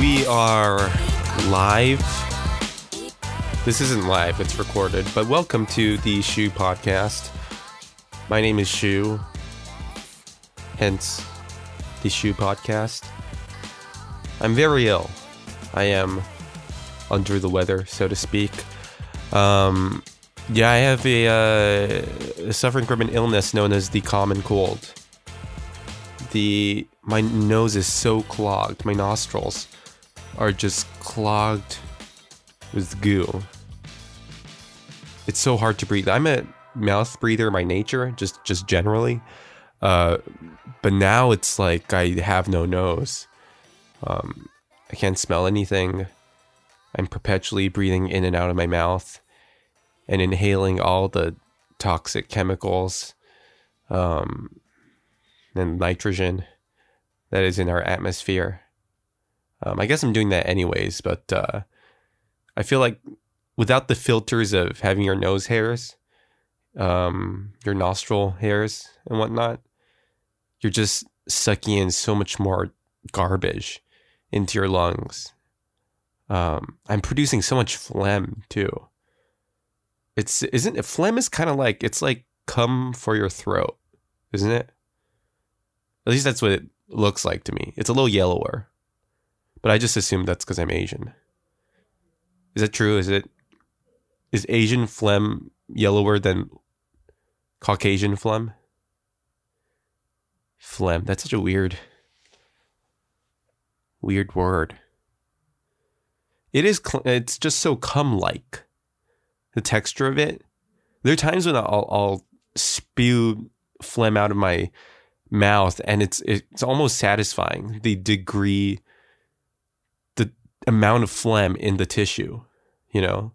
We are live. This isn't live, it's recorded, but welcome to the Shu Podcast. My name is Shu, hence the Shu Podcast. I'm very ill. I am under the weather, so to speak. Um, yeah, I have a uh, suffering from an illness known as the common cold. The my nose is so clogged, my nostrils are just clogged with goo. It's so hard to breathe. I'm a mouth breather by nature, just just generally. Uh, but now it's like I have no nose. Um, I can't smell anything. I'm perpetually breathing in and out of my mouth and inhaling all the toxic chemicals um, and nitrogen that is in our atmosphere. Um, I guess I'm doing that anyways, but uh, I feel like without the filters of having your nose hairs, um, your nostril hairs, and whatnot, you're just sucking in so much more garbage into your lungs. Um, I'm producing so much phlegm too. It's isn't it, phlegm is kind of like it's like cum for your throat, isn't it? At least that's what it looks like to me. It's a little yellower, but I just assume that's because I'm Asian. Is that true? Is it is Asian phlegm yellower than Caucasian phlegm? Phlegm. That's such a weird, weird word. It is. Cl- it's just so cum-like. The texture of it. There are times when I'll, I'll spew phlegm out of my mouth, and it's it's almost satisfying. The degree, amount of phlegm in the tissue. You know,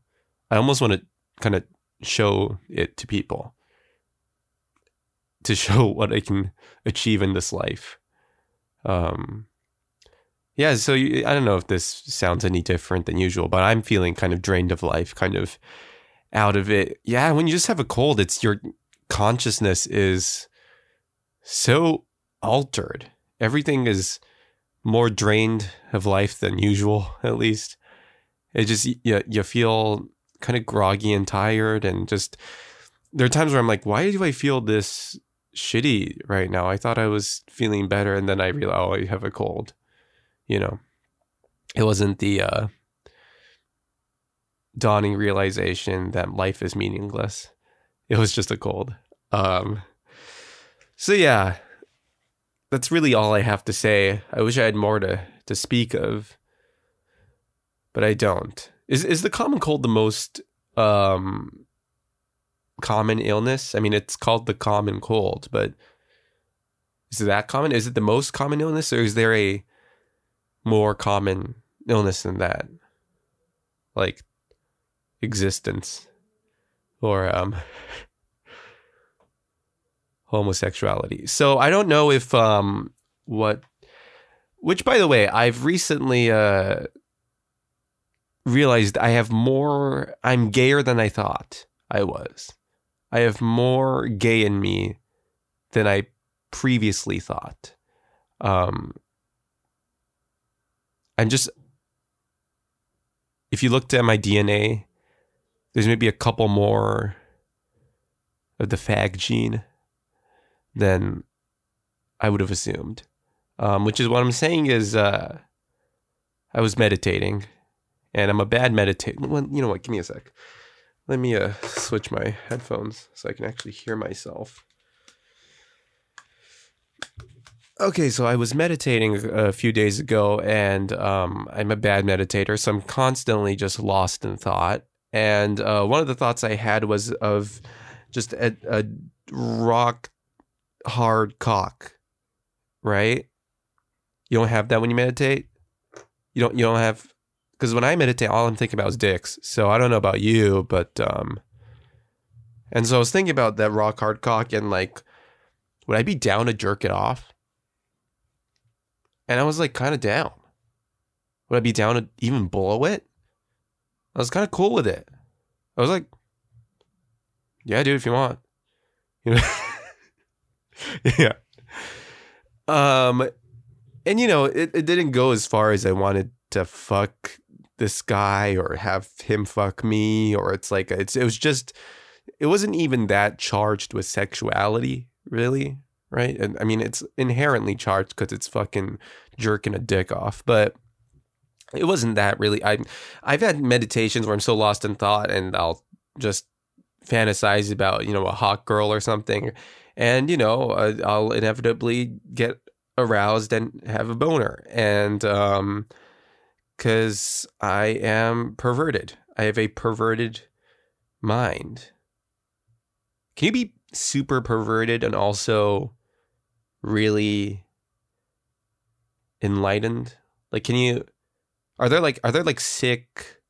I almost want to kind of show it to people to show what I can achieve in this life. Um, yeah, so you, I don't know if this sounds any different than usual, but I'm feeling kind of drained of life, kind of out of it. Yeah, when you just have a cold, it's your consciousness is so altered. Everything is more drained of life than usual, at least. It just you, you feel kind of groggy and tired and just there are times where I'm like, why do I feel this shitty right now? I thought I was feeling better and then I realize oh, I have a cold. You know. It wasn't the uh dawning realization that life is meaningless. It was just a cold. Um so yeah, that's really all I have to say. I wish I had more to to speak of, but I don't. Is is the common cold the most um common illness? I mean, it's called the common cold, but is it that common? Is it the most common illness, or is there a more common illness than that? Like existence, or um homosexuality. So I don't know if um what which by the way, I've recently uh realized I have more I'm gayer than I thought I was. I have more gay in me than I previously thought. Um I'm just if you looked at my DNA, there's maybe a couple more of the fag gene than I would have assumed. Um, which is what I'm saying is uh, I was meditating, and I'm a bad meditator. Well, you know what? Give me a sec. Let me uh, switch my headphones so I can actually hear myself. Okay, so I was meditating a few days ago, and um, I'm a bad meditator, so I'm constantly just lost in thought. And uh, one of the thoughts I had was of just a, a rock hard cock, right? You don't have that when you meditate. You don't. You don't have because when I meditate, all I'm thinking about is dicks. So I don't know about you, but um, and so I was thinking about that rock hard cock and like, would I be down to jerk it off? And I was like, kind of down. Would I be down to even blow it? I was kind of cool with it. I was like, yeah, dude, if you want. You know. yeah. Um, and you know, it, it didn't go as far as I wanted to fuck this guy or have him fuck me or it's like it's it was just it wasn't even that charged with sexuality really right and i mean it's inherently charged because it's fucking jerking a dick off but it wasn't that really i i've had meditations where i'm so lost in thought and i'll just fantasize about you know a hot girl or something and you know uh, i'll inevitably get aroused and have a boner and um because I am perverted. I have a perverted mind. Can you be super perverted and also really enlightened? Like, can you? Are there like are there like sick?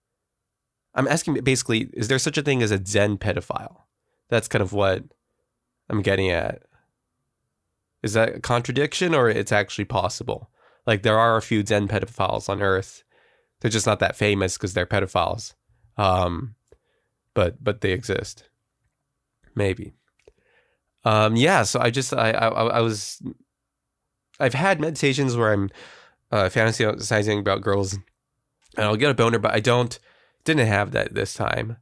I'm asking basically, is there such a thing as a Zen pedophile? That's kind of what I'm getting at. Is that a contradiction or it's actually possible? Like there are a few Zen pedophiles on Earth they're just not that famous because they're pedophiles. Um, but but they exist. Maybe. Um, yeah. So I just I, I I was I've had meditations where I'm uh, fantasizing about girls, and I'll get a boner, but I don't didn't have that this time.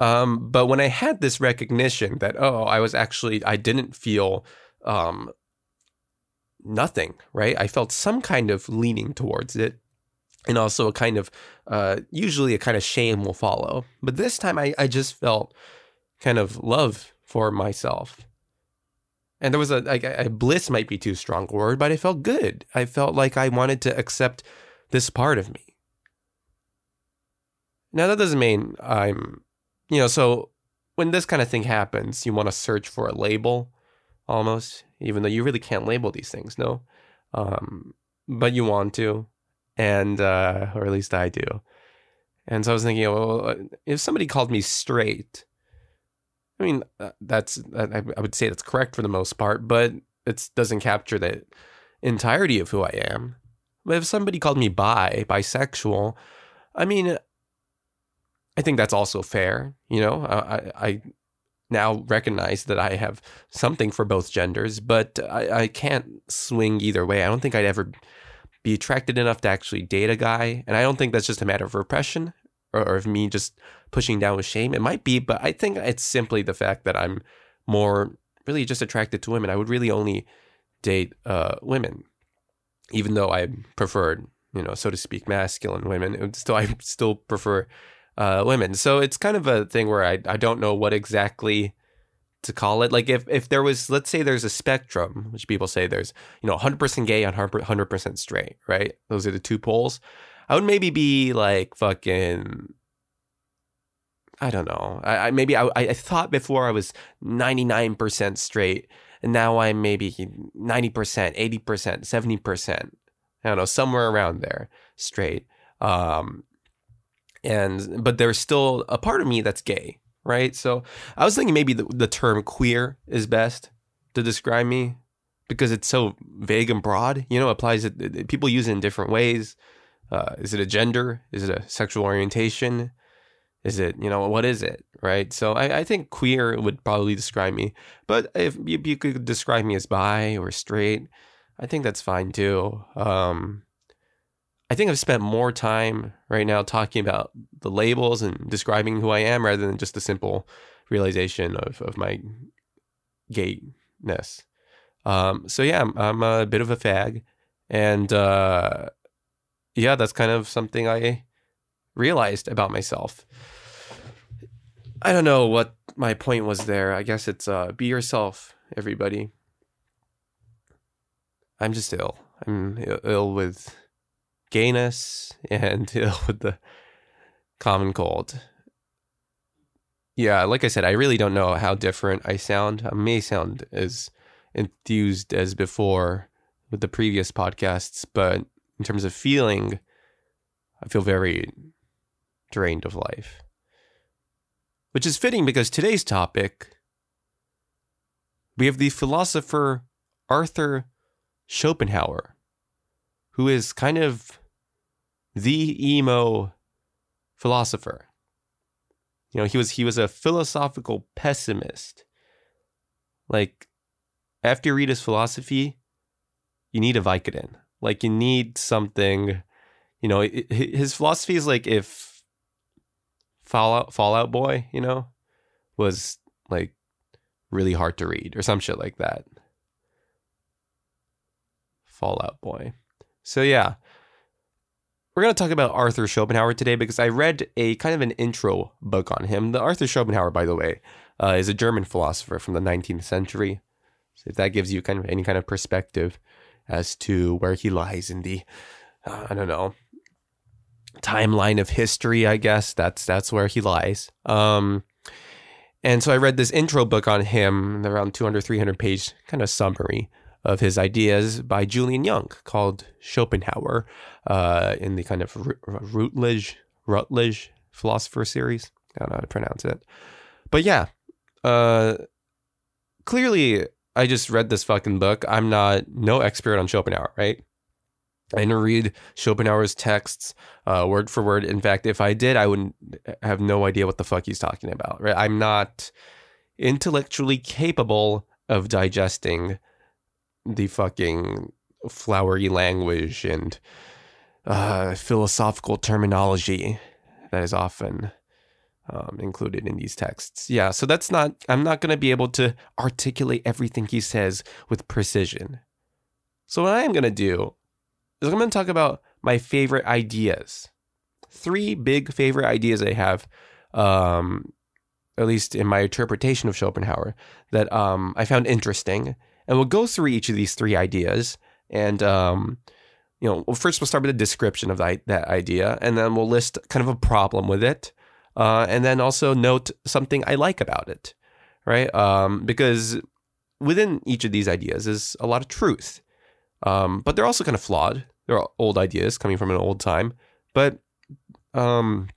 Um, but when I had this recognition that oh, I was actually I didn't feel um, nothing, right? I felt some kind of leaning towards it. And also a kind of uh, usually a kind of shame will follow. But this time I, I just felt kind of love for myself. And there was a like a bliss might be too strong a word but i felt good. I felt like i wanted to accept this part of me. Now that doesn't mean i'm you know so when this kind of thing happens you want to search for a label almost even though you really can't label these things no um, but you want to and uh, or at least I do. And so I was thinking, well, if somebody called me straight, I mean, uh, that's I would say that's correct for the most part, but it doesn't capture the entirety of who I am. But if somebody called me bi, bisexual, I mean, I think that's also fair. You know, I, I now recognize that I have something for both genders, but I, I can't swing either way. I don't think I'd ever be attracted enough to actually date a guy. And I don't think that's just a matter of repression or, or of me just pushing down with shame. It might be, but I think it's simply the fact that I'm more really just attracted to women. I would really only date uh, women, even though I preferred, you know, so to speak, masculine women. Still, I still prefer uh, women. So it's kind of a thing where I, I don't know what exactly to call it. Like if if there was, let's say there's a spectrum, which people say there's, you know, 100% gay and 100% straight, right? Those are the two poles. I would maybe be like fucking. I don't know. I, I maybe I I thought before I was 99% straight, and now I'm maybe 90%, 80%, 70%. I don't know, somewhere around there, straight. Um, and but there's still a part of me that's gay, right? So I was thinking maybe the, the term queer is best to describe me because it's so vague and broad. You know, applies it, people use it in different ways. Uh, is it a gender? Is it a sexual orientation? Is it, you know, what is it? Right. So I, I think queer would probably describe me. But if you, you could describe me as bi or straight, I think that's fine too. Um, I think I've spent more time right now talking about the labels and describing who I am rather than just the simple realization of, of my gayness. Um, so yeah, I'm, I'm, a bit of a fag, and uh, yeah, that's kind of something I realized about myself. I don't know what my point was there. I guess it's uh, be yourself, everybody. I'm just ill. I'm ill with gayness and with the common cold. Yeah, like I said, I really don't know how different I sound. I may sound as enthused as before with the previous podcasts, but in terms of feeling, I feel very drained of life. Which is fitting because today's topic, we have the philosopher Arthur Schopenhauer who is kind of the emo philosopher. You know, he was he was a philosophical pessimist. Like after you read his philosophy, you need a Vicodin. Like you need something You know, his philosophy is like if Fallout Fall Out Boy, you know, was like really hard to read or some shit like that. Fall Out Boy. So yeah, we're going to talk about Arthur Schopenhauer today because I read a kind of an intro book on him. The Arthur Schopenhauer, by the way, uh, is a German philosopher from the 19th century. So if that gives you kind of any kind of perspective as to where he lies in the, uh, I don't know, timeline of history, I guess that's that's where he lies. Um, and so I read this intro book on him, around 200, 300 page kind of summary of his ideas by Julian Young called Schopenhauer uh, in the kind of Routledge, Rutledge philosopher series. I don't know how to pronounce it. But yeah, uh, clearly I just read this fucking book. I'm not no expert on Schopenhauer, right? I didn't read Schopenhauer's texts uh, word for word. In fact, if I did, I wouldn't have no idea what the fuck he's talking about. Right? I'm not intellectually capable of digesting the fucking flowery language and uh, philosophical terminology that is often um, included in these texts. Yeah, so that's not, I'm not going to be able to articulate everything he says with precision. So, what I am going to do is I'm going to talk about my favorite ideas. Three big favorite ideas I have, um, at least in my interpretation of Schopenhauer, that um, I found interesting and we'll go through each of these three ideas. And, um, you know, well, first we'll start with a description of that, that idea, and then we'll list kind of a problem with it. Uh, and then also note something I like about it, right? Um, because within each of these ideas is a lot of truth, um, but they're also kind of flawed. They're old ideas coming from an old time, but um,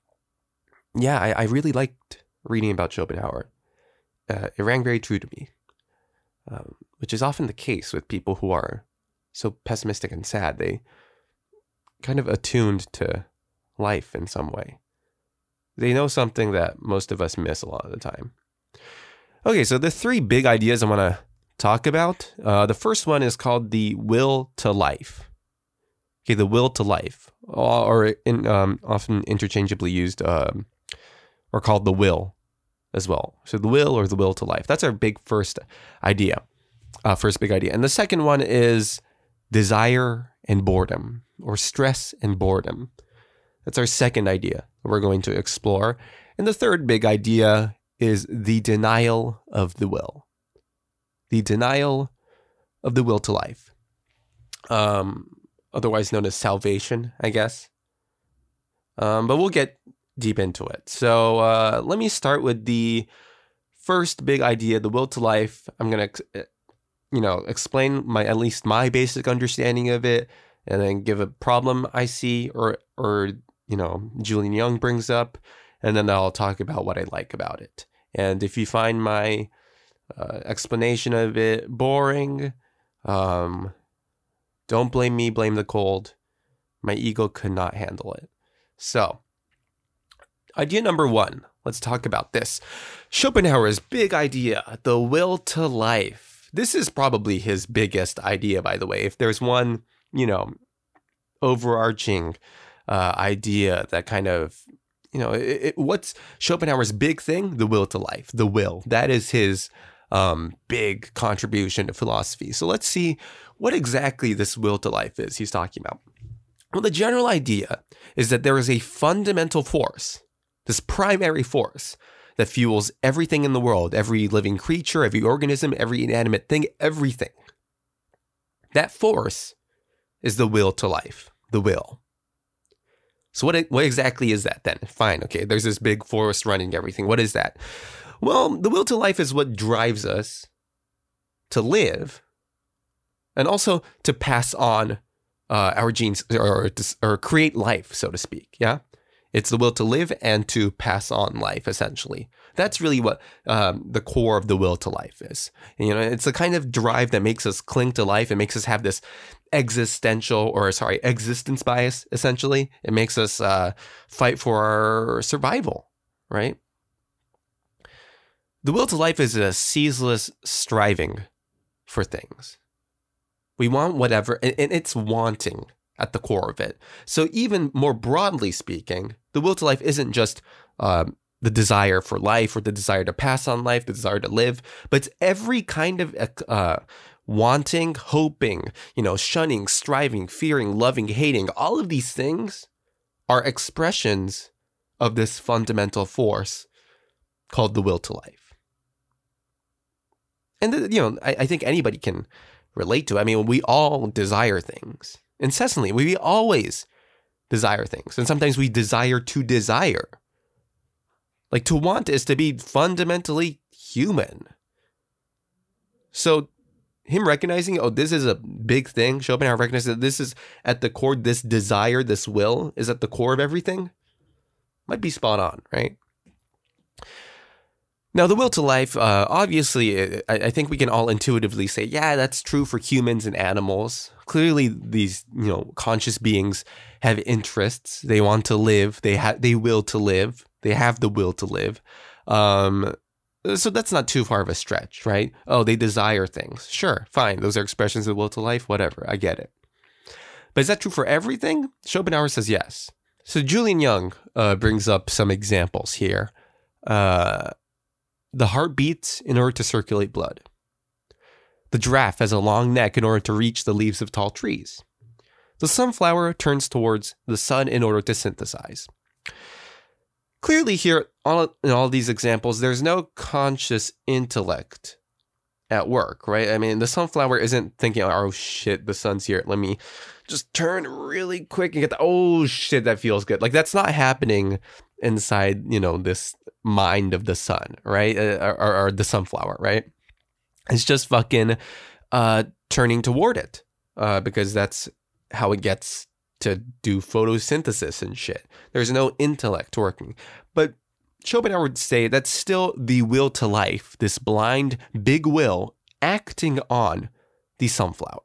yeah, I, I really liked reading about Schopenhauer. Uh, it rang very true to me um, which is often the case with people who are so pessimistic and sad. They kind of attuned to life in some way. They know something that most of us miss a lot of the time. Okay, so the three big ideas I want to talk about. Uh, the first one is called the will to life. Okay, the will to life, or in, um, often interchangeably used um, or called the will as well. So the will or the will to life. That's our big first idea. Uh, first big idea. And the second one is desire and boredom or stress and boredom. That's our second idea we're going to explore. And the third big idea is the denial of the will. The denial of the will to life. Um, otherwise known as salvation, I guess. Um, but we'll get deep into it. So uh, let me start with the first big idea, the will to life. I'm gonna, uh, you know, explain my at least my basic understanding of it, and then give a problem I see, or or you know, Julian Young brings up, and then I'll talk about what I like about it. And if you find my uh, explanation of it boring, um, don't blame me, blame the cold. My ego could not handle it. So, Idea number one. Let's talk about this. Schopenhauer's big idea, the will to life. This is probably his biggest idea, by the way. If there's one, you know, overarching uh, idea that kind of, you know, it, it, what's Schopenhauer's big thing? The will to life, the will. That is his um, big contribution to philosophy. So let's see what exactly this will to life is he's talking about. Well, the general idea is that there is a fundamental force this primary force that fuels everything in the world, every living creature, every organism, every inanimate thing, everything. That force is the will to life, the will. So, what, what exactly is that then? Fine, okay, there's this big force running everything. What is that? Well, the will to life is what drives us to live and also to pass on uh, our genes or, or, or create life, so to speak. Yeah. It's the will to live and to pass on life, essentially. That's really what um, the core of the will to life is. And, you know, it's the kind of drive that makes us cling to life. It makes us have this existential, or sorry, existence bias. Essentially, it makes us uh, fight for our survival. Right. The will to life is a ceaseless striving for things. We want whatever, and it's wanting at the core of it. So, even more broadly speaking, the will to life isn't just um, the desire for life or the desire to pass on life, the desire to live, but it's every kind of uh, wanting, hoping, you know, shunning, striving, fearing, loving, hating. All of these things are expressions of this fundamental force called the will to life. And, you know, I, I think anybody can relate to. It. I mean, we all desire things incessantly. We always desire things. And sometimes we desire to desire. Like to want is to be fundamentally human. So him recognizing, oh, this is a big thing, Schopenhauer recognizes that this is at the core, this desire, this will is at the core of everything, might be spot on, right? Now, the will to life, uh, obviously, I, I, think we can all intuitively say, yeah, that's true for humans and animals. Clearly, these you know conscious beings have interests. They want to live. They have they will to live. They have the will to live. Um, so that's not too far of a stretch, right? Oh, they desire things. Sure, fine. Those are expressions of will to life. Whatever. I get it. But is that true for everything? Schopenhauer says yes. So Julian Young uh, brings up some examples here. Uh, the heart beats in order to circulate blood. The giraffe has a long neck in order to reach the leaves of tall trees. The sunflower turns towards the sun in order to synthesize. Clearly, here all, in all these examples, there's no conscious intellect at work, right? I mean, the sunflower isn't thinking, oh shit, the sun's here. Let me just turn really quick and get the, oh shit, that feels good. Like, that's not happening inside, you know, this mind of the sun, right? Uh, or, or, the sunflower, right? It's just fucking uh, turning toward it uh, because that's how it gets to do photosynthesis and shit. There's no intellect working. But Schopenhauer would say that's still the will to life, this blind, big will acting on the sunflower.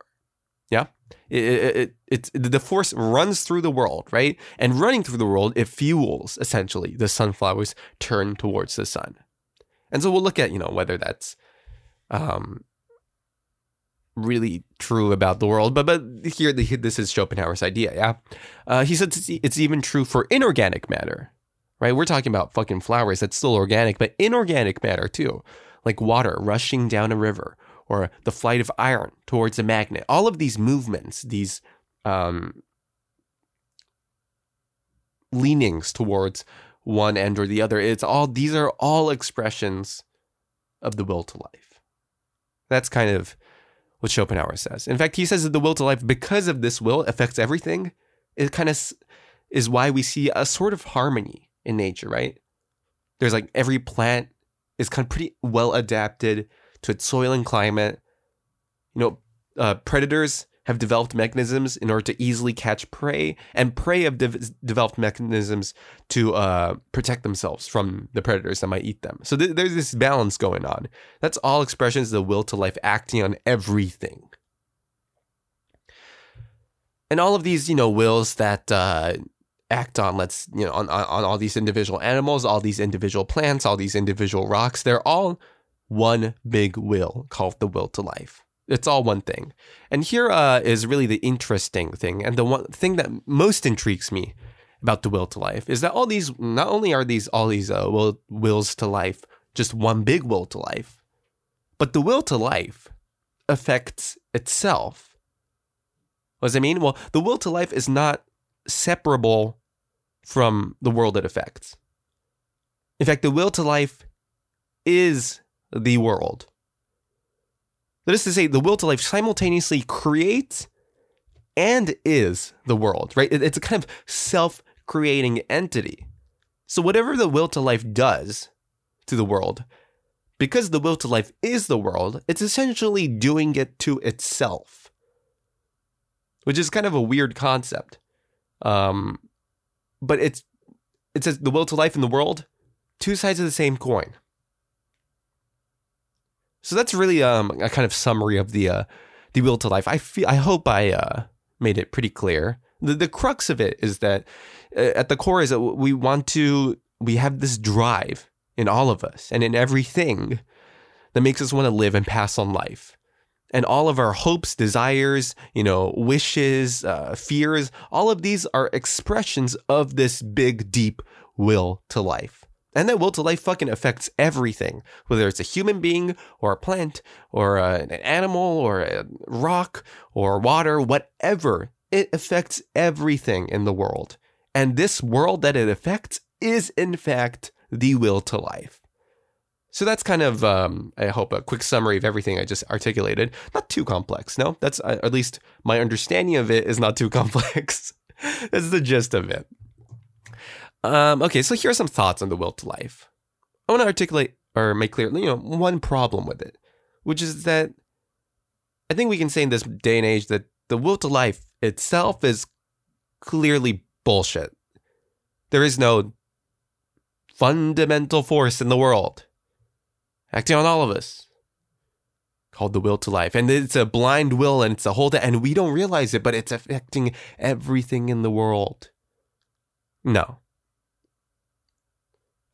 It, it, it, it, the force runs through the world, right? And running through the world, it fuels essentially the sunflowers turn towards the sun. And so we'll look at, you know, whether that's um, really true about the world. But but here, this is Schopenhauer's idea, yeah? Uh, he said it's even true for inorganic matter, right? We're talking about fucking flowers that's still organic, but inorganic matter too, like water rushing down a river or the flight of iron towards a magnet. All of these movements, these um, leanings towards one end or the other, it's all these are all expressions of the will to life. That's kind of what Schopenhauer says. In fact, he says that the will to life, because of this will, affects everything. It kind of is why we see a sort of harmony in nature, right? There's like every plant is kind of pretty well adapted to its soil and climate. You know, uh, predators have developed mechanisms in order to easily catch prey, and prey have de- developed mechanisms to uh, protect themselves from the predators that might eat them. So th- there's this balance going on. That's all expressions of the will to life acting on everything. And all of these, you know, wills that uh, act on, let's, you know, on, on, on all these individual animals, all these individual plants, all these individual rocks, they're all one big will called the will to life. It's all one thing. And here uh, is really the interesting thing. And the one thing that most intrigues me about the will to life is that all these, not only are these all these uh, will, wills to life just one big will to life, but the will to life affects itself. What does it mean? Well, the will to life is not separable from the world it affects. In fact, the will to life is the world. That is to say, the will to life simultaneously creates and is the world, right? It's a kind of self creating entity. So, whatever the will to life does to the world, because the will to life is the world, it's essentially doing it to itself, which is kind of a weird concept. Um, but it's it says the will to life in the world, two sides of the same coin. So that's really um, a kind of summary of the uh, the will to life. I feel I hope I uh, made it pretty clear. The the crux of it is that uh, at the core is that we want to we have this drive in all of us and in everything that makes us want to live and pass on life. And all of our hopes, desires, you know, wishes, uh, fears, all of these are expressions of this big, deep will to life. And that will to life fucking affects everything, whether it's a human being or a plant or a, an animal or a rock or water, whatever. It affects everything in the world. And this world that it affects is, in fact, the will to life. So that's kind of, um, I hope, a quick summary of everything I just articulated. Not too complex, no? That's uh, at least my understanding of it is not too complex. that's the gist of it. Um, okay, so here are some thoughts on the will to life. I want to articulate or make clear, you know, one problem with it, which is that I think we can say in this day and age that the will to life itself is clearly bullshit. There is no fundamental force in the world acting on all of us called the will to life. And it's a blind will and it's a whole, and we don't realize it, but it's affecting everything in the world. No.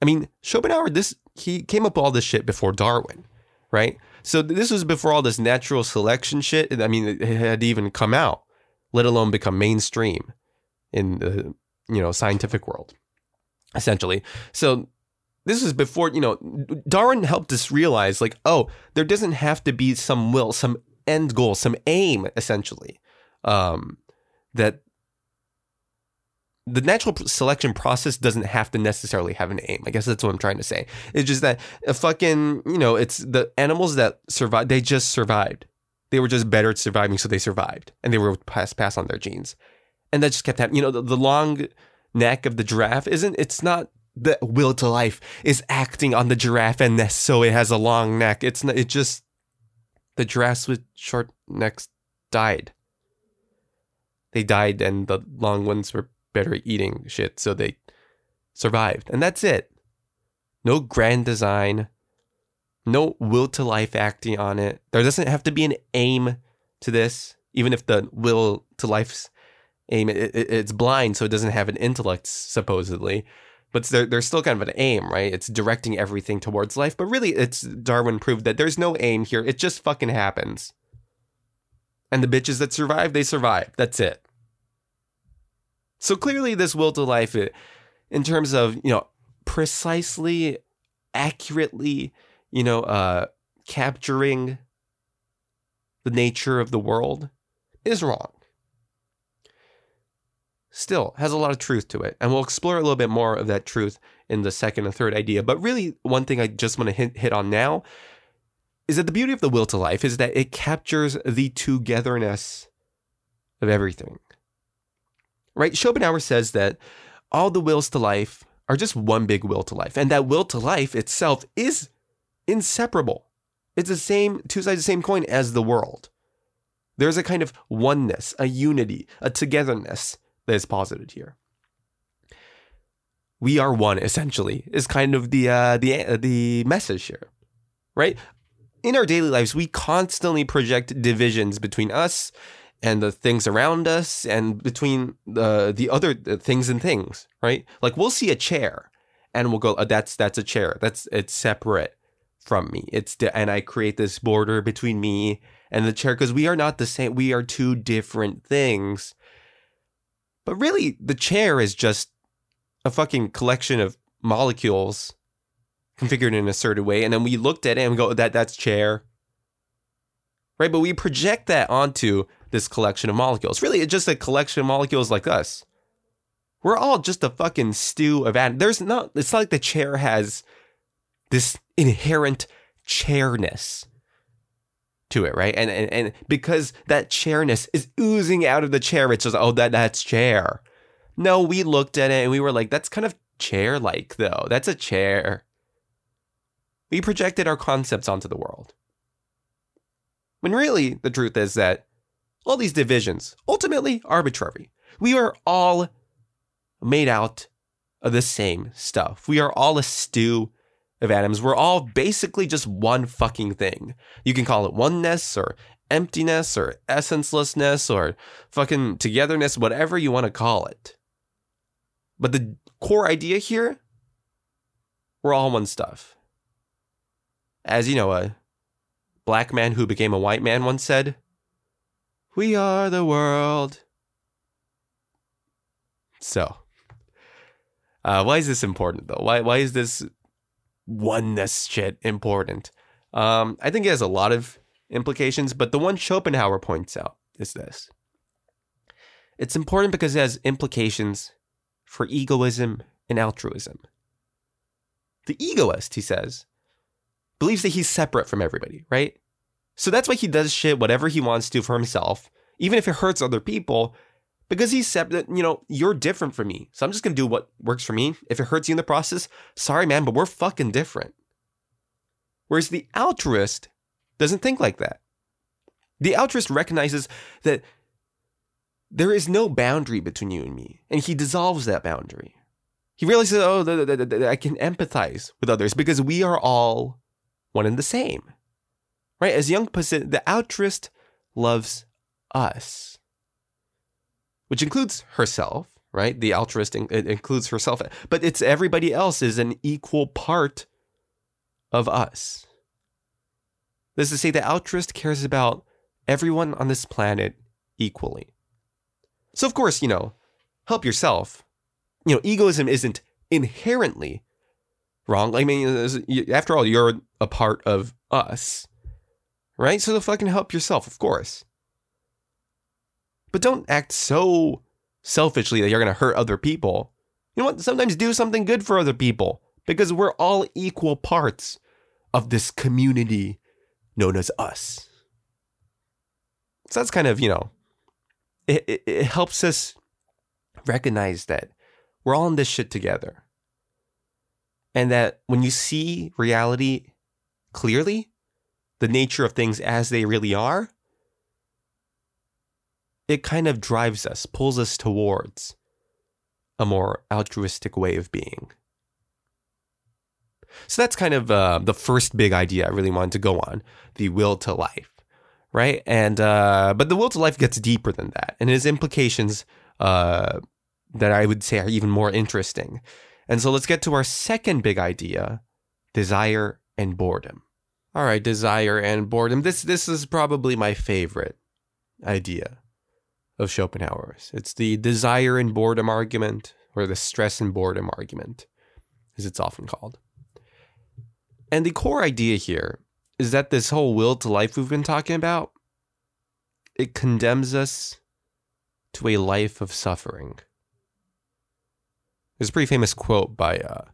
I mean, Schopenhauer, this he came up with all this shit before Darwin, right? So this was before all this natural selection shit. I mean, it had even come out, let alone become mainstream in the you know scientific world, essentially. So this was before, you know, Darwin helped us realize like, oh, there doesn't have to be some will, some end goal, some aim, essentially. Um, that the natural selection process doesn't have to necessarily have an aim. I guess that's what I'm trying to say. It's just that a fucking, you know, it's the animals that survived, they just survived. They were just better at surviving, so they survived and they were pass, pass on their genes. And that just kept happening. You know, the, the long neck of the giraffe isn't, it's not the will to life is acting on the giraffe and so it has a long neck. It's not, it just the giraffes with short necks died. They died and the long ones were better eating shit, so they survived. And that's it. No grand design, no will to life acting on it. There doesn't have to be an aim to this, even if the will to life's aim it, it, it's blind, so it doesn't have an intellect supposedly but there, there's still kind of an aim, right? It's directing everything towards life, but really, it's Darwin proved that there's no aim here. It just fucking happens. And the bitches that survive, they survive. That's it. So clearly, this will to life, in terms of you know precisely, accurately, you know, uh, capturing the nature of the world, is wrong still has a lot of truth to it. And we'll explore a little bit more of that truth in the second and third idea. But really, one thing I just want to hit, hit on now is that the beauty of the will to life is that it captures the togetherness of everything. Right? Schopenhauer says that all the wills to life are just one big will to life. And that will to life itself is inseparable. It's the same, two sides of the same coin as the world. There's a kind of oneness, a unity, a togetherness that is posited here. We are one, essentially, is kind of the uh, the uh, the message here, right? In our daily lives, we constantly project divisions between us and the things around us, and between the the other things and things, right? Like we'll see a chair, and we'll go, oh, "That's that's a chair. That's it's separate from me. It's and I create this border between me and the chair because we are not the same. We are two different things but really, the chair is just a fucking collection of molecules configured in a certain way. And then we looked at it and go, oh, that that's chair. Right? But we project that onto this collection of molecules. Really, it's just a collection of molecules like us. We're all just a fucking stew of atoms. There's not, it's not like the chair has this inherent chairness to it, right? And, and and because that chairness is oozing out of the chair, it's just oh that that's chair. No, we looked at it and we were like, that's kind of chair like though. That's a chair. We projected our concepts onto the world. When really the truth is that all these divisions ultimately arbitrary. We are all made out of the same stuff. We are all a stew of atoms. We're all basically just one fucking thing. You can call it oneness or emptiness or essencelessness or fucking togetherness, whatever you want to call it. But the core idea here, we're all one stuff. As you know, a black man who became a white man once said, We are the world. So, uh, why is this important though? Why why is this oneness shit important? Um, I think it has a lot of implications, but the one Schopenhauer points out is this. It's important because it has implications for egoism and altruism. The egoist, he says, believes that he's separate from everybody, right? So that's why he does shit whatever he wants to for himself, even if it hurts other people, because he's separate. You know, you're different from me. So I'm just going to do what works for me. If it hurts you in the process, sorry, man, but we're fucking different. Whereas the altruist doesn't think like that. The altruist recognizes that there is no boundary between you and me, and he dissolves that boundary. He realizes, oh, the, the, the, I can empathize with others because we are all one and the same. Right? As puts it, the altruist loves us, which includes herself, right? The altruist in, includes herself, but it's everybody else is an equal part of us. This is to say, the altruist cares about everyone on this planet equally. So, of course, you know, help yourself. You know, egoism isn't inherently wrong. I mean, after all, you're a part of us, right? So, fucking help yourself, of course. But don't act so selfishly that you're going to hurt other people. You know what? Sometimes do something good for other people because we're all equal parts of this community known as us. So that's kind of, you know, it, it, it helps us recognize that we're all in this shit together. And that when you see reality clearly, the nature of things as they really are, it kind of drives us, pulls us towards a more altruistic way of being. So that's kind of uh, the first big idea I really wanted to go on the will to life, right? And uh, but the will to life gets deeper than that, and it has implications uh, that I would say are even more interesting. And so let's get to our second big idea: desire and boredom. All right, desire and boredom. This this is probably my favorite idea of Schopenhauer's. It's the desire and boredom argument, or the stress and boredom argument, as it's often called. And the core idea here is that this whole will to life we've been talking about, it condemns us to a life of suffering. There's a pretty famous quote by uh,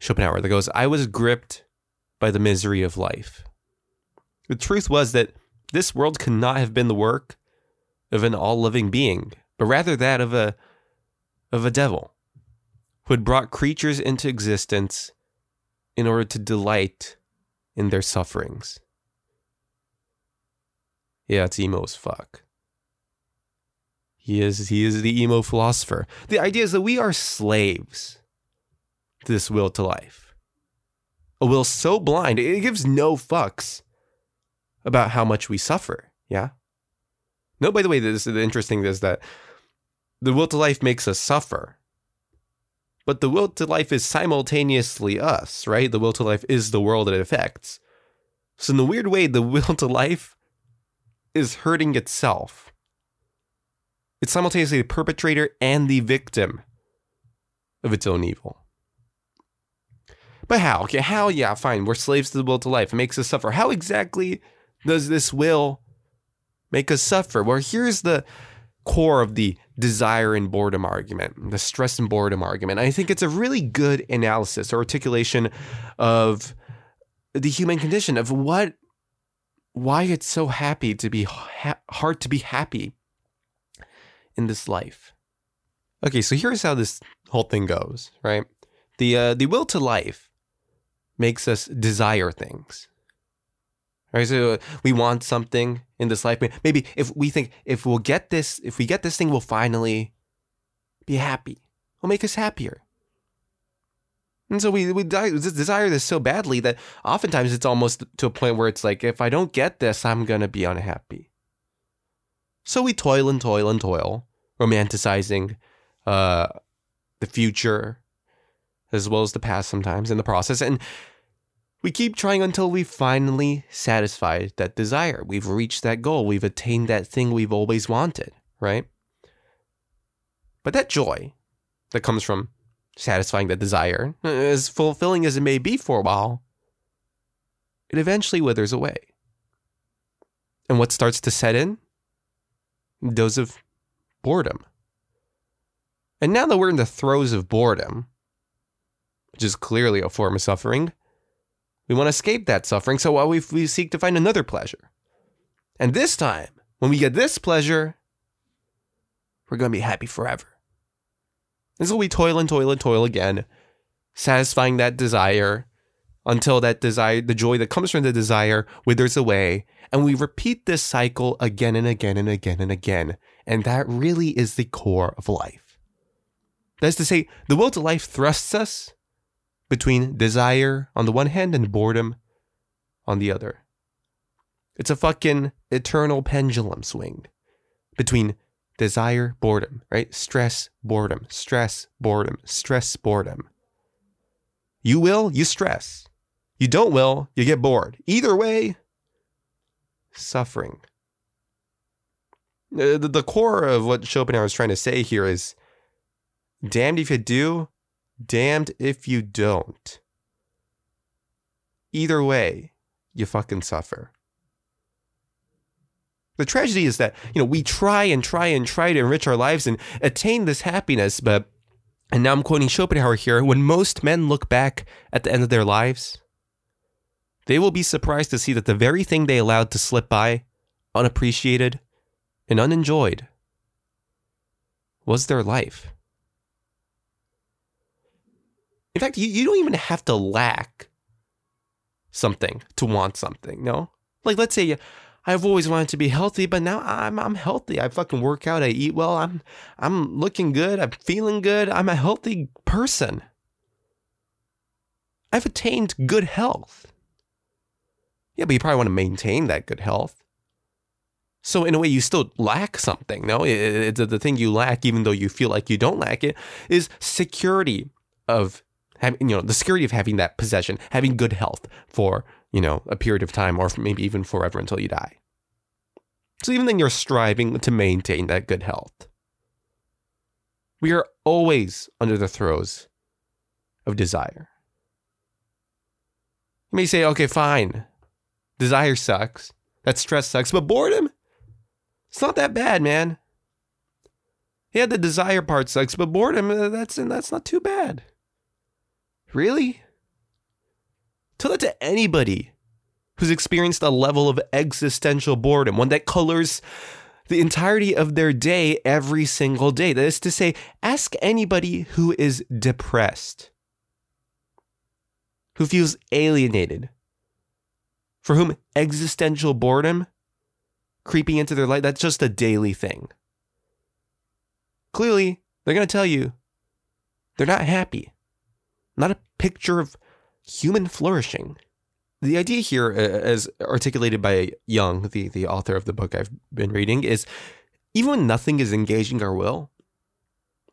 Schopenhauer that goes, I was gripped by the misery of life. The truth was that this world could not have been the work of an all living being, but rather that of a, of a devil who had brought creatures into existence in order to delight in their sufferings. Yeah, it's emo as fuck. He is he is the emo philosopher. The idea is that we are slaves to this will to life. A will so blind, it gives no fucks about how much we suffer. Yeah. No, by the way, this is the interesting is that the will to life makes us suffer but the will to life is simultaneously us, right? The will to life is the world it affects. So, in the weird way, the will to life is hurting itself. It's simultaneously the perpetrator and the victim of its own evil. But how? Okay, how? Yeah, fine. We're slaves to the will to life. It makes us suffer. How exactly does this will make us suffer? Well, here's the core of the desire and boredom argument, the stress and boredom argument. I think it's a really good analysis or articulation of the human condition of what why it's so happy to be ha- hard to be happy in this life. Okay, so here's how this whole thing goes, right? The uh, the will to life makes us desire things. Right? So uh, we want something in this life. Maybe if we think if we'll get this, if we get this thing, we'll finally be happy. It'll make us happier. And so we we desire this so badly that oftentimes it's almost to a point where it's like, if I don't get this, I'm gonna be unhappy. So we toil and toil and toil, romanticizing uh, the future as well as the past sometimes in the process. And We keep trying until we finally satisfy that desire. We've reached that goal. We've attained that thing we've always wanted, right? But that joy that comes from satisfying that desire, as fulfilling as it may be for a while, it eventually withers away. And what starts to set in? Dose of boredom. And now that we're in the throes of boredom, which is clearly a form of suffering, we want to escape that suffering, so we, we seek to find another pleasure. And this time, when we get this pleasure, we're going to be happy forever. And so we toil and toil and toil again, satisfying that desire until that desire, the joy that comes from the desire, withers away. And we repeat this cycle again and again and again and again. And that really is the core of life. That is to say, the will to life thrusts us between desire on the one hand and boredom on the other. It's a fucking eternal pendulum swing between desire, boredom, right? Stress, boredom, stress, boredom, stress, boredom. You will, you stress. You don't will, you get bored. Either way, suffering. Uh, the, the core of what Schopenhauer is trying to say here is damned if you do, damned if you don't. Either way, you fucking suffer. The tragedy is that, you know, we try and try and try to enrich our lives and attain this happiness, but, and now I'm quoting Schopenhauer here, when most men look back at the end of their lives, they will be surprised to see that the very thing they allowed to slip by, unappreciated and unenjoyed, was their life. In fact, you, you don't even have to lack something to want something, no? Like, let's say I've always wanted to be healthy, but now I'm I'm healthy. I fucking work out, I eat well, I'm I'm looking good, I'm feeling good, I'm a healthy person. I've attained good health. Yeah, but you probably want to maintain that good health. So in a way, you still lack something. No, it, it, the thing you lack, even though you feel like you don't lack it, is security of having, you know, the security of having that possession, having good health for you know, a period of time or maybe even forever until you die. So even then, you're striving to maintain that good health. We are always under the throes of desire. You may say, okay, fine. Desire sucks. That stress sucks. But boredom, it's not that bad, man. Yeah, the desire part sucks, but boredom, uh, that's, that's not too bad. Really? Tell that to anybody who's experienced a level of existential boredom, one that colors the entirety of their day every single day. That is to say, ask anybody who is depressed, who feels alienated, for whom existential boredom creeping into their life, that's just a daily thing. Clearly, they're going to tell you they're not happy. Not a picture of human flourishing. The idea here, uh, as articulated by Young, the, the author of the book I've been reading, is even when nothing is engaging our will,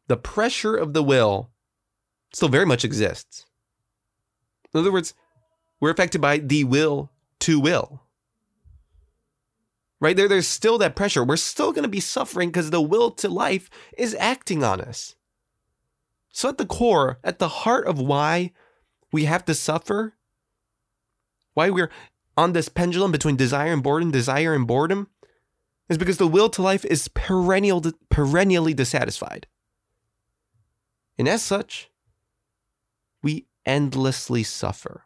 the pressure of the will still very much exists. In other words, we're affected by the will to will. Right there, there's still that pressure. We're still going to be suffering because the will to life is acting on us. So, at the core, at the heart of why we have to suffer? Why we're on this pendulum between desire and boredom, desire and boredom, is because the will to life is perennial, perennially dissatisfied. And as such, we endlessly suffer.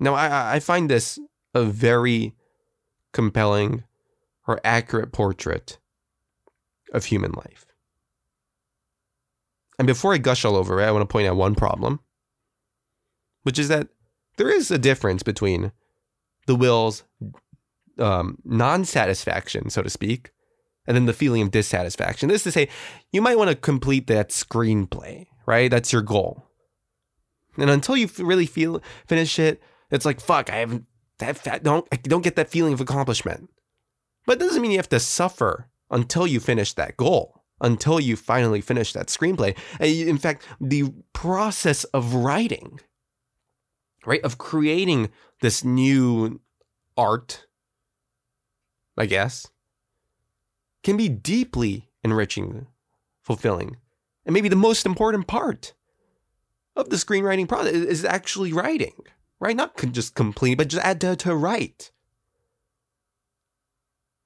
Now, I, I find this a very compelling or accurate portrait of human life. And before I gush all over it, I want to point out one problem, which is that there is a difference between the will's um, non satisfaction, so to speak, and then the feeling of dissatisfaction. This is to say, you might want to complete that screenplay, right? That's your goal. And until you really feel finish it, it's like fuck. I haven't that don't I don't get that feeling of accomplishment. But it doesn't mean you have to suffer until you finish that goal until you finally finish that screenplay. Uh, in fact, the process of writing right, of creating this new art, I guess, can be deeply enriching, fulfilling, and maybe the most important part of the screenwriting process is actually writing, right? Not just complete, but just add to, to write.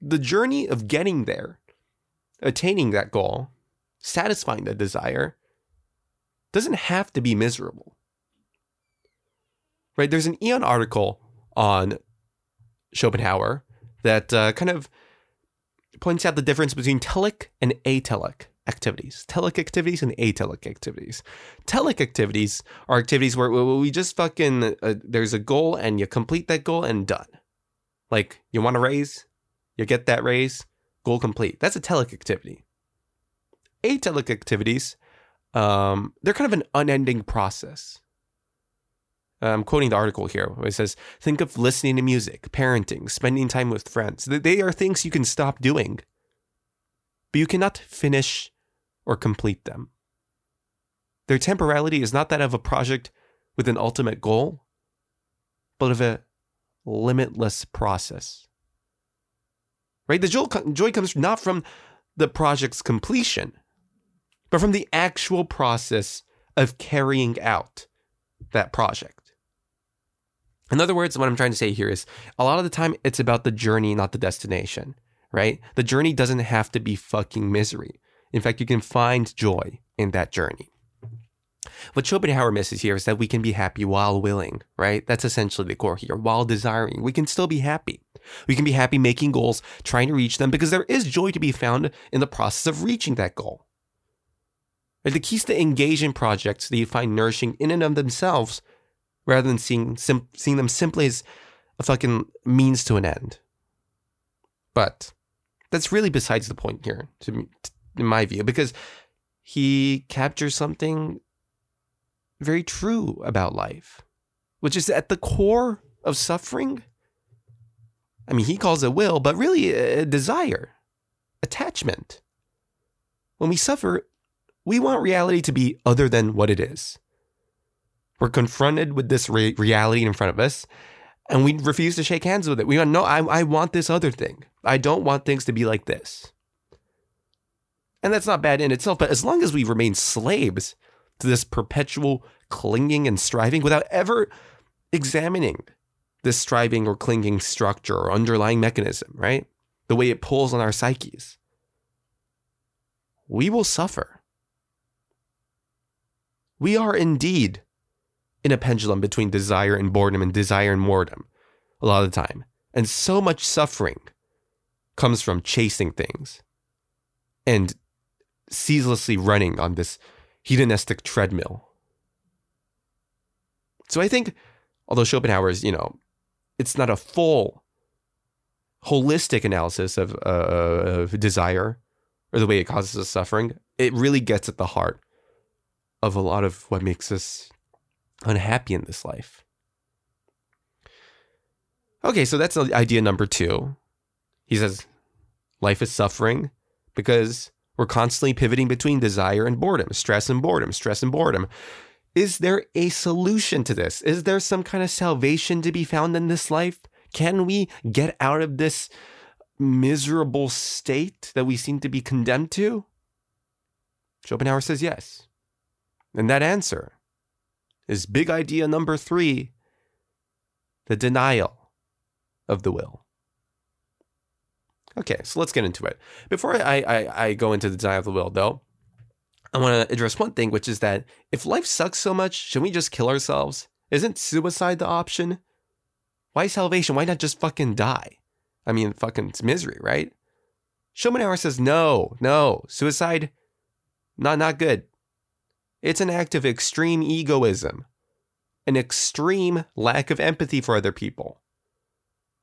The journey of getting there, attaining that goal, satisfying the desire, doesn't have to be miserable. Right? There's an Aeon article on Schopenhauer that uh, kind of points out the difference between telic and atelic activities. Telic activities and atelic activities. Telic activities are activities where we just fucking, uh, there's a goal and you complete that goal and done. Like, you want a raise, you get that raise, goal complete. That's a telic activity. Atelic activities, um, they're kind of an unending process. I'm quoting the article here it says, think of listening to music, parenting, spending time with friends. They are things you can stop doing, but you cannot finish or complete them. Their temporality is not that of a project with an ultimate goal, but of a limitless process. Right? The joy comes not from the project's completion, but from the actual process of carrying out that project. In other words, what I'm trying to say here is a lot of the time it's about the journey, not the destination, right? The journey doesn't have to be fucking misery. In fact, you can find joy in that journey. What Schopenhauer misses here is that we can be happy while willing, right? That's essentially the core here. While desiring, we can still be happy. We can be happy making goals, trying to reach them, because there is joy to be found in the process of reaching that goal. The key is to engage in projects that you find nourishing in and of themselves rather than seeing sim- seeing them simply as a fucking means to an end. But that's really besides the point here, to me, in my view, because he captures something very true about life, which is at the core of suffering. I mean, he calls it will, but really a desire, attachment. When we suffer, we want reality to be other than what it is. We're confronted with this re- reality in front of us, and we refuse to shake hands with it. We go, no, I, I want this other thing. I don't want things to be like this. And that's not bad in itself, but as long as we remain slaves to this perpetual clinging and striving without ever examining this striving or clinging structure or underlying mechanism, right? The way it pulls on our psyches, we will suffer. We are indeed in a pendulum between desire and boredom and desire and boredom a lot of the time. And so much suffering comes from chasing things and ceaselessly running on this hedonistic treadmill. So I think, although Schopenhauer is, you know, it's not a full, holistic analysis of, uh, of desire or the way it causes us suffering, it really gets at the heart of a lot of what makes us unhappy in this life. Okay, so that's idea number two. He says, life is suffering because we're constantly pivoting between desire and boredom, stress and boredom, stress and boredom. Is there a solution to this? Is there some kind of salvation to be found in this life? Can we get out of this miserable state that we seem to be condemned to? Schopenhauer says yes. And that answer is big idea number three the denial of the will. Okay, so let's get into it. Before I, I, I go into the denial of the will, though, I want to address one thing, which is that if life sucks so much, should we just kill ourselves? Isn't suicide the option? Why salvation? Why not just fucking die? I mean, fucking it's misery, right? Schopenhauer says no, no, suicide, not not good. It's an act of extreme egoism, an extreme lack of empathy for other people.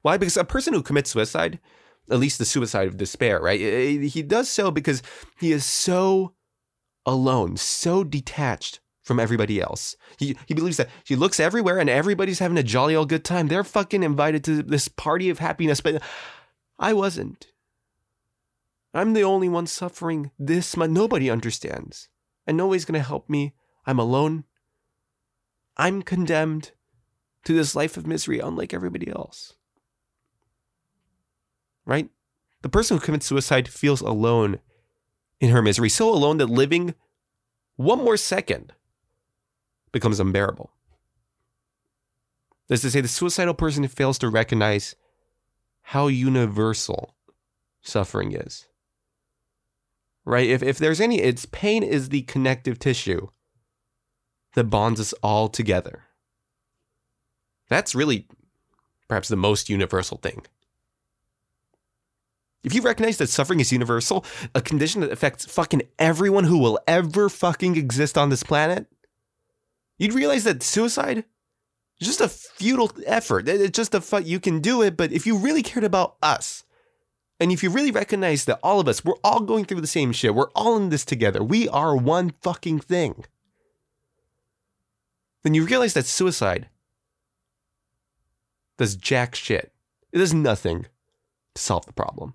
Why? Because a person who commits suicide, at least the suicide of despair, right? He does so because he is so alone, so detached from everybody else. He, he believes that he looks everywhere and everybody's having a jolly old good time. They're fucking invited to this party of happiness, but I wasn't. I'm the only one suffering this much. Nobody understands and nobody's going to help me. I'm alone. I'm condemned. to this life of misery, unlike everybody else. Right? The person who commits suicide feels alone in her misery, so alone that living one more second becomes unbearable. That is to say, the suicidal person fails to recognize how universal suffering is. Right? If, if there's any, it's pain is the connective tissue that bonds us all together. That's really perhaps the most universal thing. If you recognize that suffering is universal, a condition that affects fucking everyone who will ever fucking exist on this planet, you'd realize that suicide is just a futile effort. It's just a fu- you can do it, but if you really cared about us, and if you really recognize that all of us, we're all going through the same shit, we're all in this together, we are one fucking thing, then you realize that suicide does jack shit. It does nothing to solve the problem.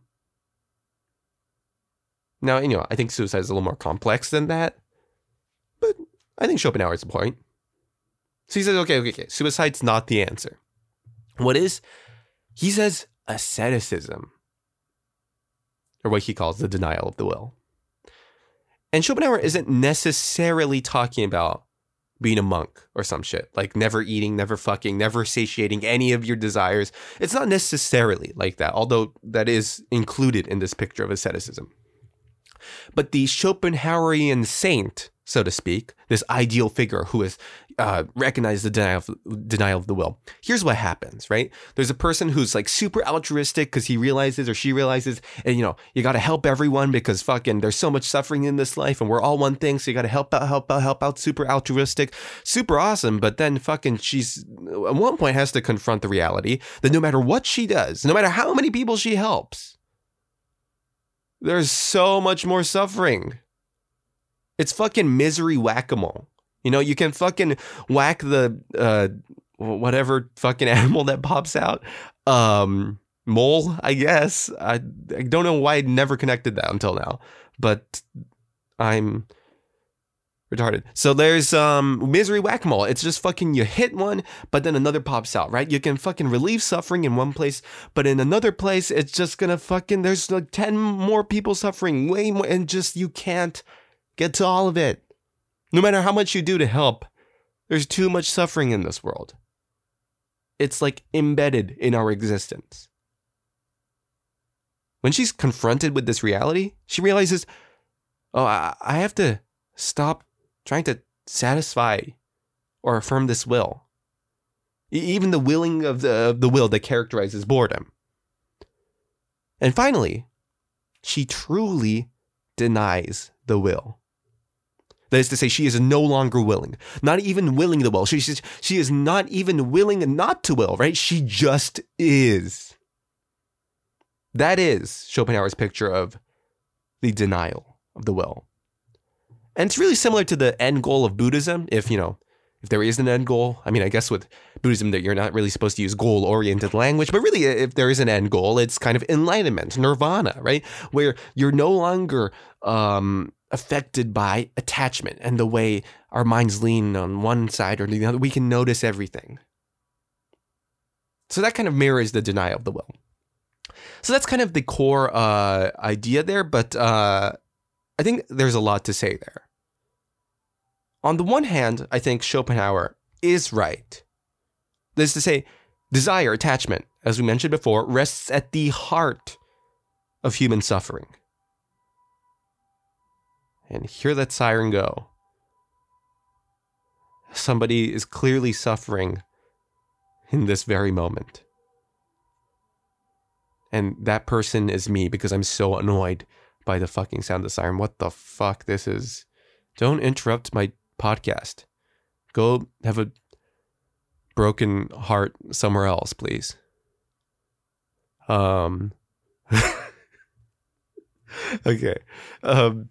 Now, you know, I think suicide is a little more complex than that, but I think Schopenhauer's the point. So he says, okay, okay, okay, suicide's not the answer. What is? He says asceticism, or what he calls the denial of the will. And Schopenhauer isn't necessarily talking about being a monk or some shit, like never eating, never fucking, never satiating any of your desires. It's not necessarily like that, although that is included in this picture of asceticism. But the Schopenhauerian saint, so to speak, this ideal figure who has uh, recognized the denial of, denial of the will. Here's what happens, right? There's a person who's like super altruistic because he realizes or she realizes, and you know, you got to help everyone because fucking there's so much suffering in this life and we're all one thing. So you got to help out, help out, help out. Super altruistic, super awesome. But then fucking she's at one point has to confront the reality that no matter what she does, no matter how many people she helps, there's so much more suffering. It's fucking misery whack a mole. You know, you can fucking whack the uh, whatever fucking animal that pops out. Um, mole, I guess. I, I don't know why I never connected that until now, but I'm retarded. So there's um misery whack-a-mole. It's just fucking you hit one, but then another pops out, right? You can fucking relieve suffering in one place, but in another place, it's just gonna fucking there's like 10 more people suffering, way more, and just you can't get to all of it. No matter how much you do to help, there's too much suffering in this world. It's like embedded in our existence. When she's confronted with this reality, she realizes, oh, I have to stop trying to satisfy or affirm this will. Even the willing of the, of the will that characterizes boredom. And finally, she truly denies the will. That is to say, she is no longer willing, not even willing to will. She, she, she is not even willing not to will, right? She just is. That is Schopenhauer's picture of the denial of the will. And it's really similar to the end goal of Buddhism, if, you know, if there is an end goal. I mean, I guess with Buddhism that you're not really supposed to use goal oriented language, but really if there is an end goal, it's kind of enlightenment, nirvana, right? Where you're no longer um, affected by attachment and the way our minds lean on one side or the other. We can notice everything. So that kind of mirrors the denial of the will. So that's kind of the core uh, idea there, but uh, I think there's a lot to say there. On the one hand, I think Schopenhauer is right. That is to say, desire, attachment, as we mentioned before, rests at the heart of human suffering and hear that siren go. Somebody is clearly suffering in this very moment. And that person is me because I'm so annoyed by the fucking sound of the siren. What the fuck? This is. Don't interrupt my podcast. Go have a broken heart somewhere else, please. Um. okay. Um.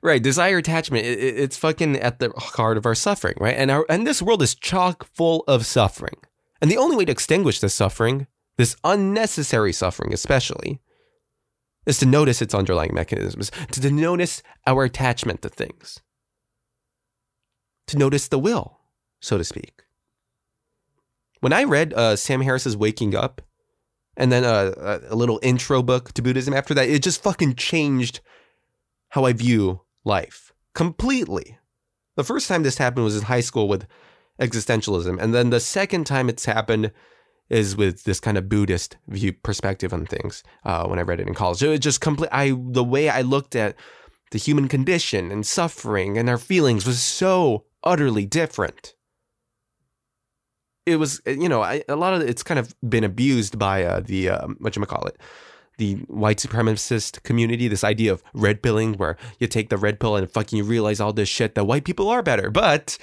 Right, desire attachment. It, it's fucking at the heart of our suffering, right? And our and this world is chock full of suffering. And the only way to extinguish this suffering, this unnecessary suffering especially, is to notice its underlying mechanisms, to, to notice our attachment to things, to notice the will, so to speak. When I read uh, Sam Harris's Waking Up, and then a, a, a little intro book to Buddhism after that, it just fucking changed how I view life completely. The first time this happened was in high school with existentialism, and then the second time it's happened is with this kind of Buddhist view perspective on things. Uh, when I read it in college, it was just complete. I the way I looked at the human condition and suffering and our feelings was so utterly different. It was, you know, I, a lot of it's kind of been abused by uh, the um, what you call it, the white supremacist community. This idea of red pilling, where you take the red pill and fucking you realize all this shit that white people are better. But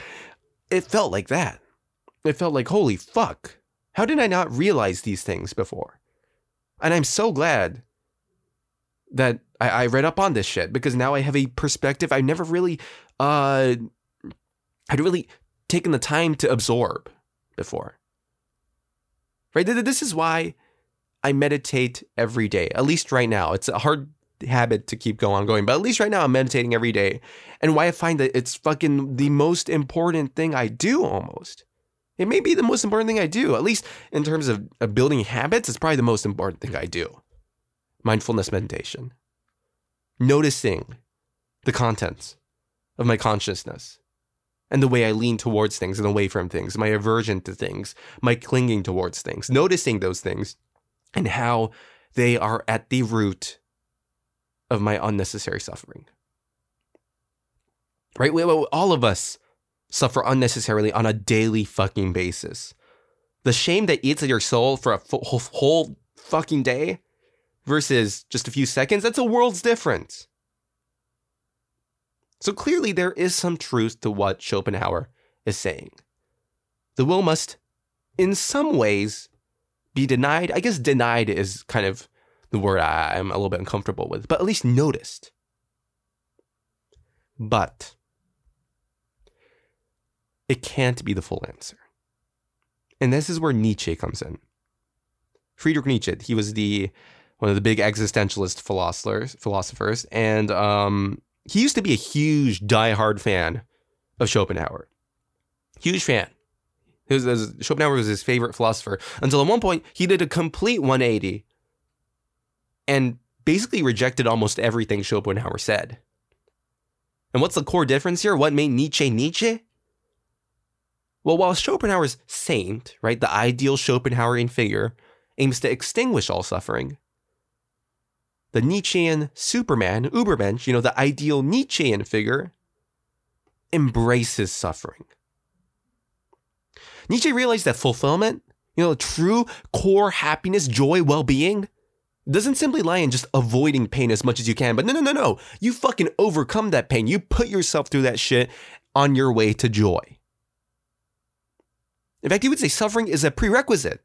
it felt like that. It felt like holy fuck. How did I not realize these things before? And I'm so glad that I, I read up on this shit because now I have a perspective I never really uh I'd really taken the time to absorb before. Right? This is why I meditate every day, at least right now. It's a hard habit to keep going on going, but at least right now I'm meditating every day. And why I find that it's fucking the most important thing I do almost. It may be the most important thing I do, at least in terms of building habits, it's probably the most important thing I do. Mindfulness meditation. Noticing the contents of my consciousness and the way I lean towards things and away from things, my aversion to things, my clinging towards things, noticing those things and how they are at the root of my unnecessary suffering. Right? All of us suffer unnecessarily on a daily fucking basis. The shame that eats at your soul for a whole, whole fucking day versus just a few seconds, that's a world's difference. So clearly, there is some truth to what Schopenhauer is saying. The will must, in some ways, be denied. I guess denied is kind of the word I'm a little bit uncomfortable with, but at least noticed. But it can't be the full answer. And this is where Nietzsche comes in. Friedrich Nietzsche, he was the one of the big existentialist philosophers, philosophers, and um, he used to be a huge, die-hard fan of Schopenhauer. Huge fan. Schopenhauer was his favorite philosopher until at one point he did a complete 180 and basically rejected almost everything Schopenhauer said. And what's the core difference here? What made Nietzsche Nietzsche? Well, while Schopenhauer's saint, right, the ideal Schopenhauerian figure, aims to extinguish all suffering, the Nietzschean Superman, Ubermensch, you know, the ideal Nietzschean figure, embraces suffering. Nietzsche realized that fulfillment, you know, true core happiness, joy, well being, doesn't simply lie in just avoiding pain as much as you can. But no, no, no, no. You fucking overcome that pain. You put yourself through that shit on your way to joy. In fact, he would say suffering is a prerequisite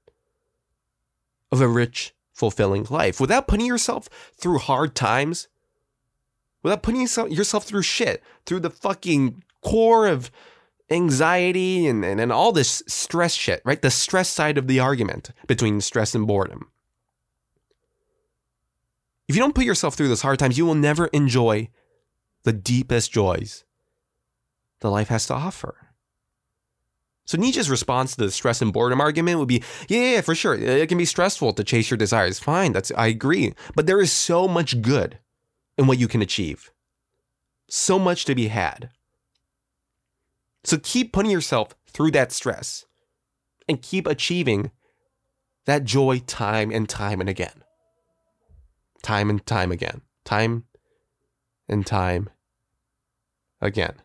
of a rich, fulfilling life. Without putting yourself through hard times, without putting yourself through shit, through the fucking core of anxiety and, and, and all this stress shit, right? The stress side of the argument between stress and boredom. If you don't put yourself through those hard times, you will never enjoy the deepest joys the life has to offer. So Nietzsche's response to the stress and boredom argument would be, yeah, yeah, for sure. It can be stressful to chase your desires. Fine, that's I agree. But there is so much good in what you can achieve. So much to be had. So keep putting yourself through that stress and keep achieving that joy time and time and again. Time and time again. Time and time again.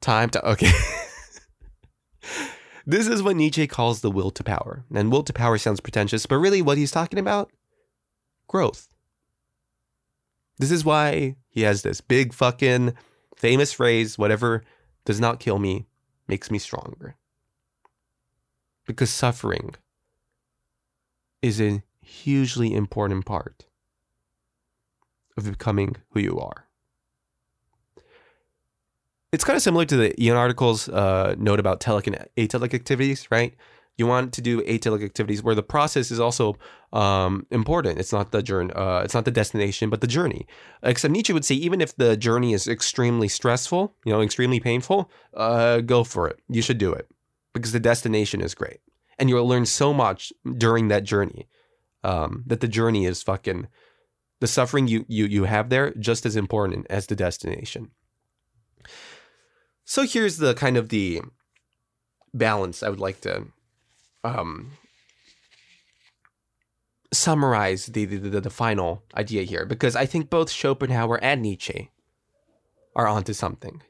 Time to okay. This is what Nietzsche calls the will to power. And will to power sounds pretentious, but really what he's talking about? Growth. This is why he has this big fucking famous phrase whatever does not kill me makes me stronger. Because suffering is a hugely important part of becoming who you are it's kind of similar to the Aeon article's uh, note about telic and atelic activities, right? You want to do atelic activities where the process is also um, important. It's not the journey, uh, it's not the destination, but the journey. Except Nietzsche would say, even if the journey is extremely stressful, you know, extremely painful, uh, go for it. You should do it because the destination is great. and you'll learn so much during that journey. Um, that the journey is fucking the suffering you you you have there just as important as the destination. So here's the kind of the balance I would like to um, summarize the, the, the, the final idea here because I think both Schopenhauer and Nietzsche are onto something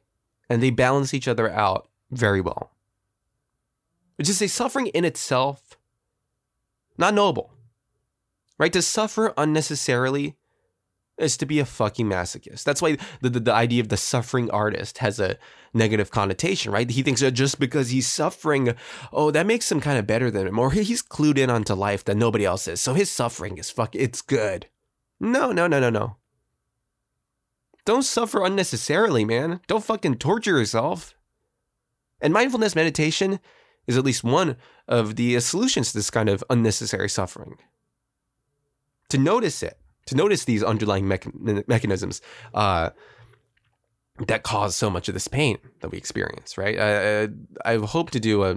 and they balance each other out very well. Which is a suffering in itself, not noble, right? To suffer unnecessarily is to be a fucking masochist. That's why the, the, the, idea of the suffering artist has a negative connotation, right? He thinks that just because he's suffering, oh, that makes him kind of better than him, or he's clued in onto life that nobody else is. So his suffering is fuck, it's good. No, no, no, no, no. Don't suffer unnecessarily, man. Don't fucking torture yourself. And mindfulness meditation is at least one of the solutions to this kind of unnecessary suffering. To notice it to notice these underlying mecha- mechanisms uh, that cause so much of this pain that we experience, right? I, I, hope to do a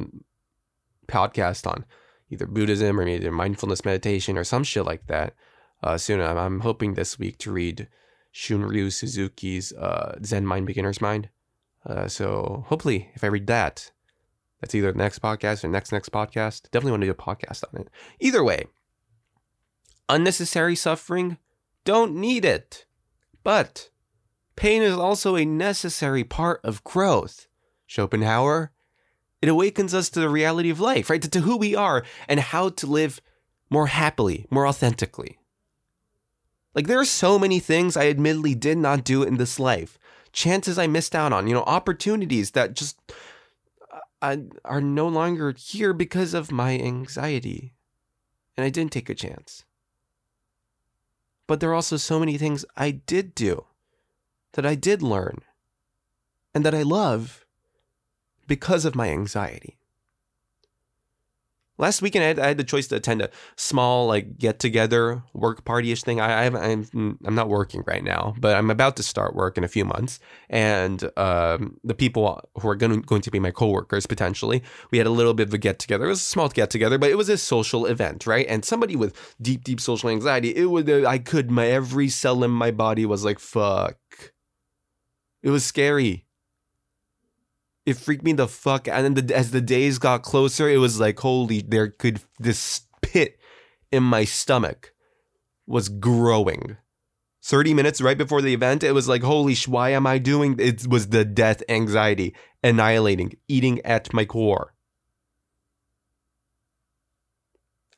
podcast on either Buddhism or maybe mindfulness meditation or some shit like that uh, soon. I'm, I'm, hoping this week to read Shunryu Suzuki's uh, Zen Mind Beginner's Mind. Uh, so hopefully, if I read that, that's either the next podcast or next next podcast. Definitely want to do a podcast on it. Either way, unnecessary suffering, don't need it. But pain is also a necessary part of growth. Schopenhauer, it awakens us to the reality of life, right? To, to who we are and how to live more happily, more authentically. Like, there are so many things I admittedly did not do in this life, chances I missed out on, you know, opportunities that just uh, are no longer here because of my anxiety. And I didn't take a chance. But there are also so many things I did do that I did learn and that I love because of my anxiety. Last weekend, I had, I had, the choice to attend a small like get together work party ish thing. I, I I'm I'm not working right now, but I'm about to start work in a few months. And um, the people who are going to, going to be my coworkers potentially, we had a little bit of a get together. It was a small get together, but it was a social event, right? And somebody with deep deep social anxiety, it was I could my every cell in my body was like fuck. It was scary it freaked me the fuck out. And then the, as the days got closer, it was like, holy, there could this pit in my stomach was growing. 30 minutes right before the event, it was like, holy sh, why am I doing? It was the death anxiety annihilating, eating at my core.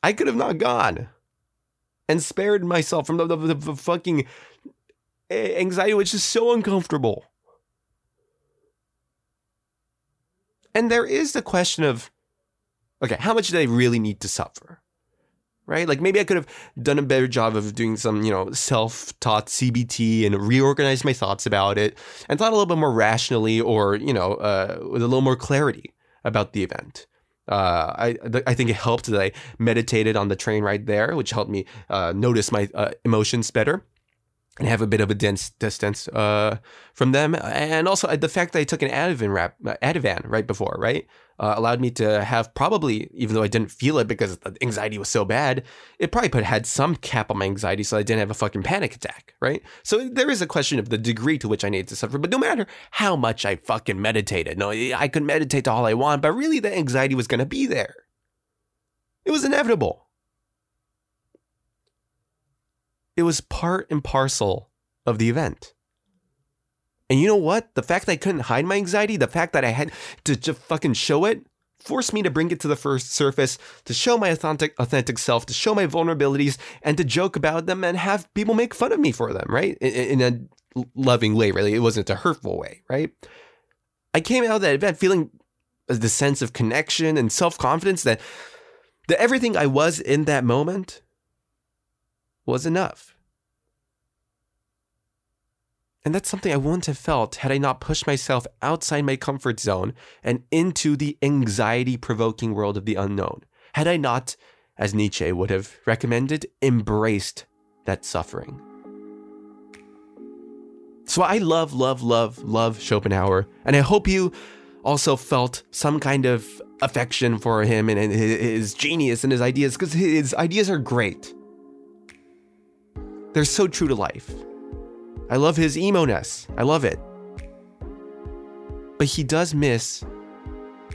I could have not gone and spared myself from the, the, the, the fucking eh, anxiety, which is so uncomfortable. And there is the question of, okay, how much do they really need to suffer? Right? Like maybe I could have done a better job of doing some, you know, self taught CBT and reorganized my thoughts about it and thought a little bit more rationally or, you know, uh, with a little more clarity about the event. Uh, I I think it helped that I meditated on the train right there, which helped me uh, notice my uh, emotions better and have a bit of a dense distance uh, from them. And also uh, the fact that I took an Ativan, rap, uh, Ativan right before, right, uh, allowed me to have probably, even though I didn't feel it because the anxiety was so bad, it probably put had some cap on my anxiety so I didn't have a fucking panic attack, right? So there is a question of the degree to which I need to suffer. But no matter how much I fucking meditated, no, I could meditate all I want, but really the anxiety was to be there. It was inevitable it was part and parcel of the event. And you know what? The fact that I couldn't hide my anxiety, the fact that I had to just fucking show it, forced me to bring it to the first surface, to show my authentic authentic self, to show my vulnerabilities, and to joke about them and have people make fun of me for them, right? In, in a loving way, really. It wasn't a hurtful way, right? I came out of that event feeling the sense of connection and self confidence that that everything I was in that moment was enough. And that's something I wouldn't have felt had I not pushed myself outside my comfort zone and into the anxiety provoking world of the unknown. Had I not, as Nietzsche would have recommended, embraced that suffering. So I love, love, love, love Schopenhauer. And I hope you also felt some kind of affection for him and his genius and his ideas because his ideas are great. They're so true to life. I love his emo ness. I love it. But he does miss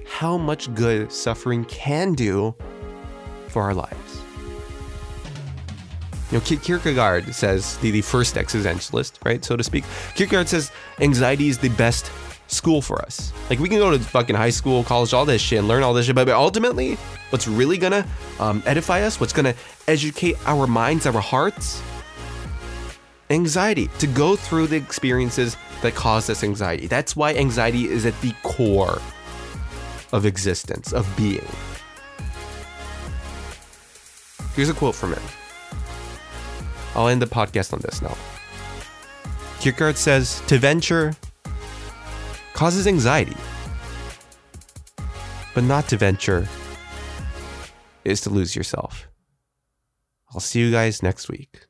how much good suffering can do for our lives. You know, Kierkegaard says, the, the first existentialist, right, so to speak, Kierkegaard says anxiety is the best school for us. Like, we can go to fucking high school, college, all this shit, and learn all this shit, but ultimately, what's really gonna um, edify us, what's gonna educate our minds, our hearts, anxiety, to go through the experiences that cause us anxiety. That's why anxiety is at the core of existence, of being. Here's a quote from him. I'll end the podcast on this now. Kierkegaard says to venture causes anxiety, but not to venture is to lose yourself. I'll see you guys next week.